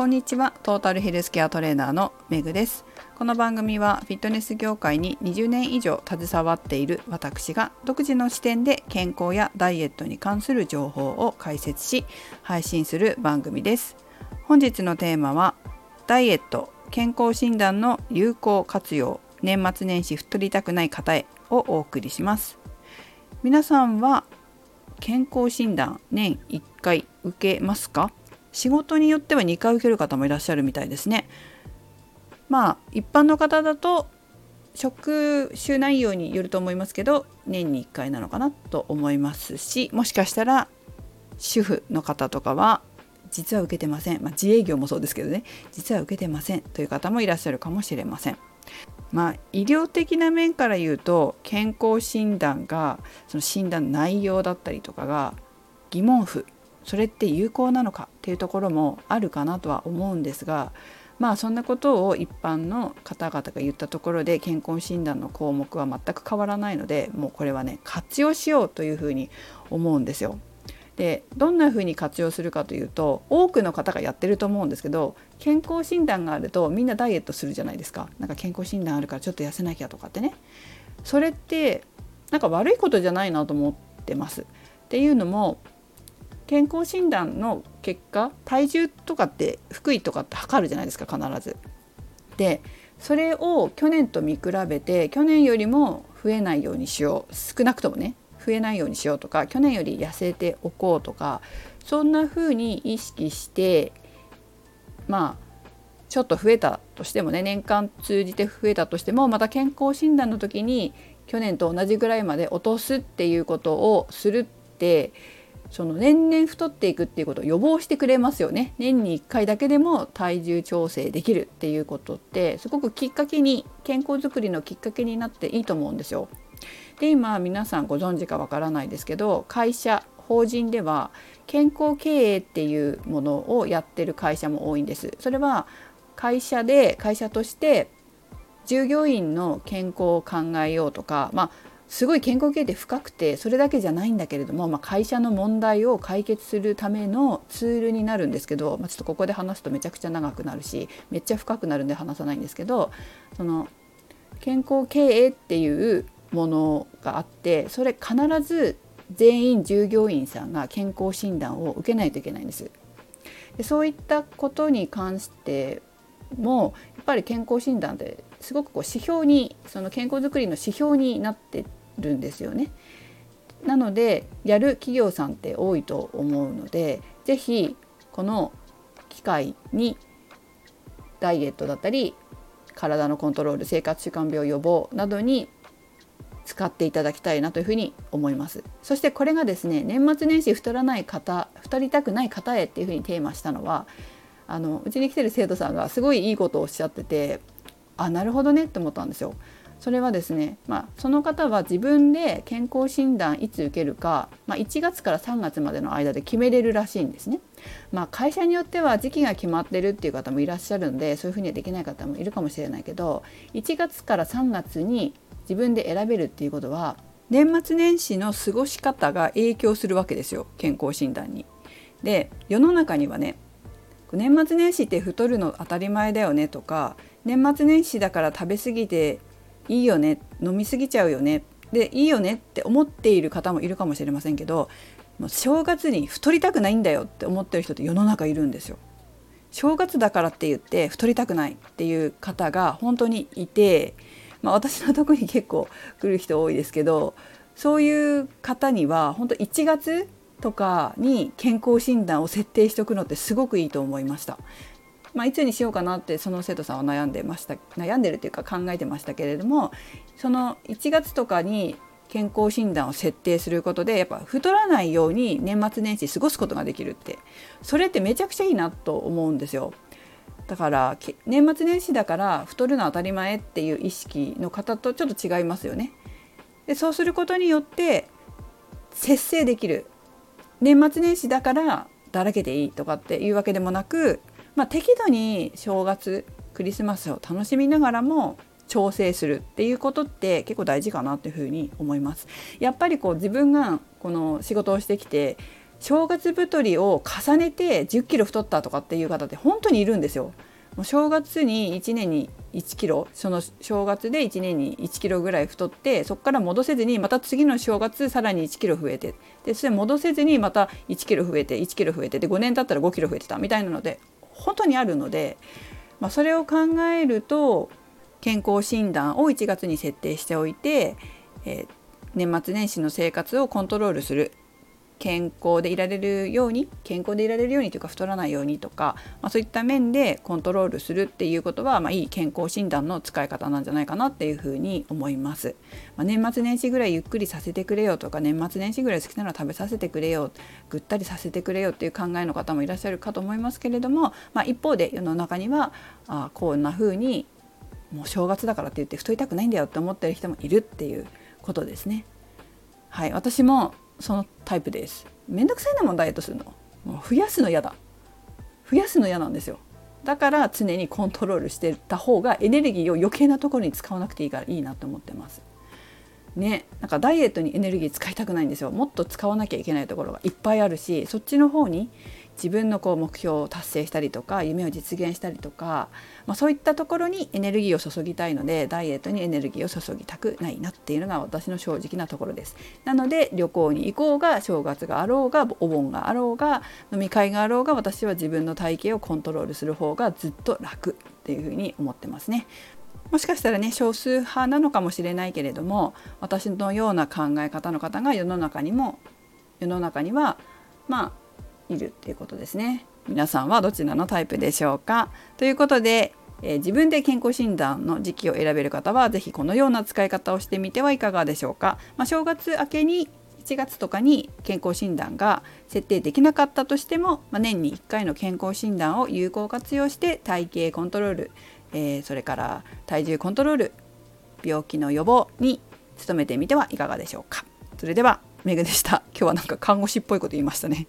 こんにちは。トータルヘルスケアトレーナーのめぐです。この番組はフィットネス業界に20年以上携わっている私が独自の視点で健康やダイエットに関する情報を解説し配信する番組です。本日のテーマはダイエット健康診断の有効活用年末年始太りたくない方へをお送りします。皆さんは健康診断年1回受けますか？仕事によっては2回受ける方もいらっしゃるみたいですね。まあ一般の方だと職種内容によると思いますけど年に1回なのかなと思いますしもしかしたら主婦の方とかは実は受けてません、まあ、自営業もそうですけどね実は受けてませんという方もいらっしゃるかもしれません。まあ、医療的な面から言うと健康診断がその診断内容だったりとかが疑問符それって有効なのかっていうところもあるかなとは思うんですがまあそんなことを一般の方々が言ったところで健康診断の項目は全く変わらないのでもうこれはね活用しようというふうに思うんですよ。でどんなふうに活用するかというと多くの方がやってると思うんですけど健康診断があるとみんなダイエットするじゃないですかなんか健康診断あるからちょっと痩せなきゃとかってねそれってなんか悪いことじゃないなと思ってます。っていうのも健康診断の結果体重とかって腹囲とかって測るじゃないですか必ず。でそれを去年と見比べて去年よりも増えないようにしよう少なくともね増えないようにしようとか去年より痩せておこうとかそんな風に意識してまあちょっと増えたとしてもね年間通じて増えたとしてもまた健康診断の時に去年と同じぐらいまで落とすっていうことをするってその年々太っていくっていうことを予防してくれますよね年に1回だけでも体重調整できるっていうことってすごくきっかけに健康づくりのきっかけになっていいと思うんですよ。で今皆さんご存知かわからないですけど会社法人では健康経営っていうものをやってる会社も多いんです。それは会社で会社として従業員の健康を考えようとか、まあ、すごい健康経営って深くてそれだけじゃないんだけれども、まあ、会社の問題を解決するためのツールになるんですけど、まあ、ちょっとここで話すとめちゃくちゃ長くなるしめっちゃ深くなるんで話さないんですけどその健康経営っていうものがあってそれ必ず全員従業員さんが健康診断を受けないといけないんです。でそういったことに関してもやっぱり健康診断ってすごくこう指標にその健康づくりの指標になってるんですよね。なのでやる企業さんって多いと思うので是非この機会にダイエットだったり体のコントロール生活習慣病予防などに使っていただきたいなというふうに思いますそしてこれがですね年末年始太らない方太りたくない方へっていうふうにテーマしたのはあのうちに来てる生徒さんがすごいいいことをおっしゃっててあなるほどねって思ったんですよ。それはですね、まあ、その方は自分で健康診断いつ受けるか、まあ、1月から3月までの間で決めれるらしいんですね。まあ、会社によっては時期が決まってるっていう方もいらっしゃるのでそういうふうにはできない方もいるかもしれないけど1月から3月に自分で選べるっていうことは年末年始の過ごし方が影響するわけですよ健康診断に。で世の中にはね年末年始って太るの当たり前だよねとか年末年始だから食べ過ぎていいよね飲み過ぎちゃうよねでいいよねって思っている方もいるかもしれませんけどもう正月に太りたくないんだよって思ってる人って世の中いるんですよ。正月だからって言って太りたくないっていう方が本当にいて、まあ、私のとこに結構来る人多いですけどそういう方には本当1月とかに健康診断を設定しておくのってすごくいいと思いました。まあ、いつにしようかなってその生徒さんは悩んでました悩んでるっていうか考えてましたけれどもその1月とかに健康診断を設定することでやっぱ太らないように年末年始過ごすことができるってそれってめちゃくちゃいいなと思うんですよ。だから年末年始だから太るのは当たり前っていう意識の方とちょっと違いますよね。でそうすることによって節制できる年末年始だからだらけていいとかっていうわけでもなくまあ、適度に正月クリスマスを楽しみながらも調整するっていうことって結構大事かなというふうに思います。やっぱりこう自分がこの仕事をしてきて正月太りを重ねて1 0キロ太ったとかっていう方って本当にいるんですよ。もう正月に1年に1キロその正月で1年に1キロぐらい太ってそこから戻せずにまた次の正月さらに1キロ増えてでそれ戻せずにまた1キロ増えて1キロ増えてで5年経ったら5キロ増えてたみたいなので本当にあるので、まあ、それを考えると健康診断を1月に設定しておいて、えー、年末年始の生活をコントロールする。健康でいられるように健康でいられるようにというか太らないようにとか、まあ、そういった面でコントロールするっていうことは、まあ、いい健康診断の使い方なんじゃないかなっていうふうに思います。まあ、年末年始ぐらいゆっくりさせてくれよとか年末年始ぐらい好きなの食べさせてくれよぐったりさせてくれよっていう考えの方もいらっしゃるかと思いますけれども、まあ、一方で世の中にはあこんな風にもう正月だからって言って太りたくないんだよって思ってる人もいるっていうことですね。はい、私もそのタイプです。めんどくさいなもんダイエットするの。もう増やすの嫌だ。増やすの嫌なんですよ。だから常にコントロールしてた方がエネルギーを余計なところに使わなくていいからいいなと思ってます。ねなんかダイエットにエネルギー使いたくないんですよもっと使わなきゃいけないところがいっぱいあるしそっちの方に自分のこう目標を達成したりとか夢を実現したりとか、まあ、そういったところにエネルギーを注ぎたいのでダイエットにエネルギーを注ぎたくないなっていうのが私の正直なところです。なので旅行に行こうが正月があろうがお盆があろうが飲み会があろうが私は自分の体型をコントロールする方がずっと楽っていうふうに思ってますね。もしかしたらね少数派なのかもしれないけれども私のような考え方の方が世の中にも世の中にはまあいるっていうことですね。皆さんはどちらのタイプでしょうか？ということで、えー、自分で健康診断の時期を選べる方は是非このような使い方をしてみてはいかがでしょうか？まあ、正月明けに1月とかに健康診断が設定できなかったとしても、まあ、年に1回の健康診断を有効活用して体型コントロール、えー、それから体重コントロール病気の予防に努めてみてはいかがでしょうか。それではメグでした。今日はなんか看護師っぽいこと言いましたね。